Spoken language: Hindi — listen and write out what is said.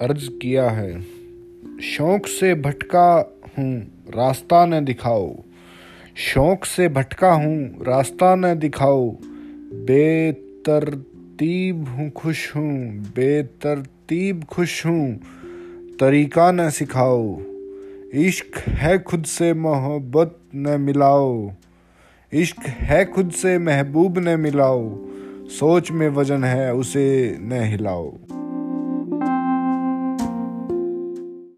अर्ज़ किया है। शौक से भटका हूँ, रास्ता न दिखाओ। शौक से भटका हूँ, रास्ता न दिखाओ। बेतरतीब हूँ, खुश हूँ। बेतरतीब खुश हूँ, तरीका न सिखाओ। इश्क है खुद से मोहब्बत न मिलाओ। इश्क है खुद से महबूब न मिलाओ। सोच में वज़न है, उसे न हिलाओ।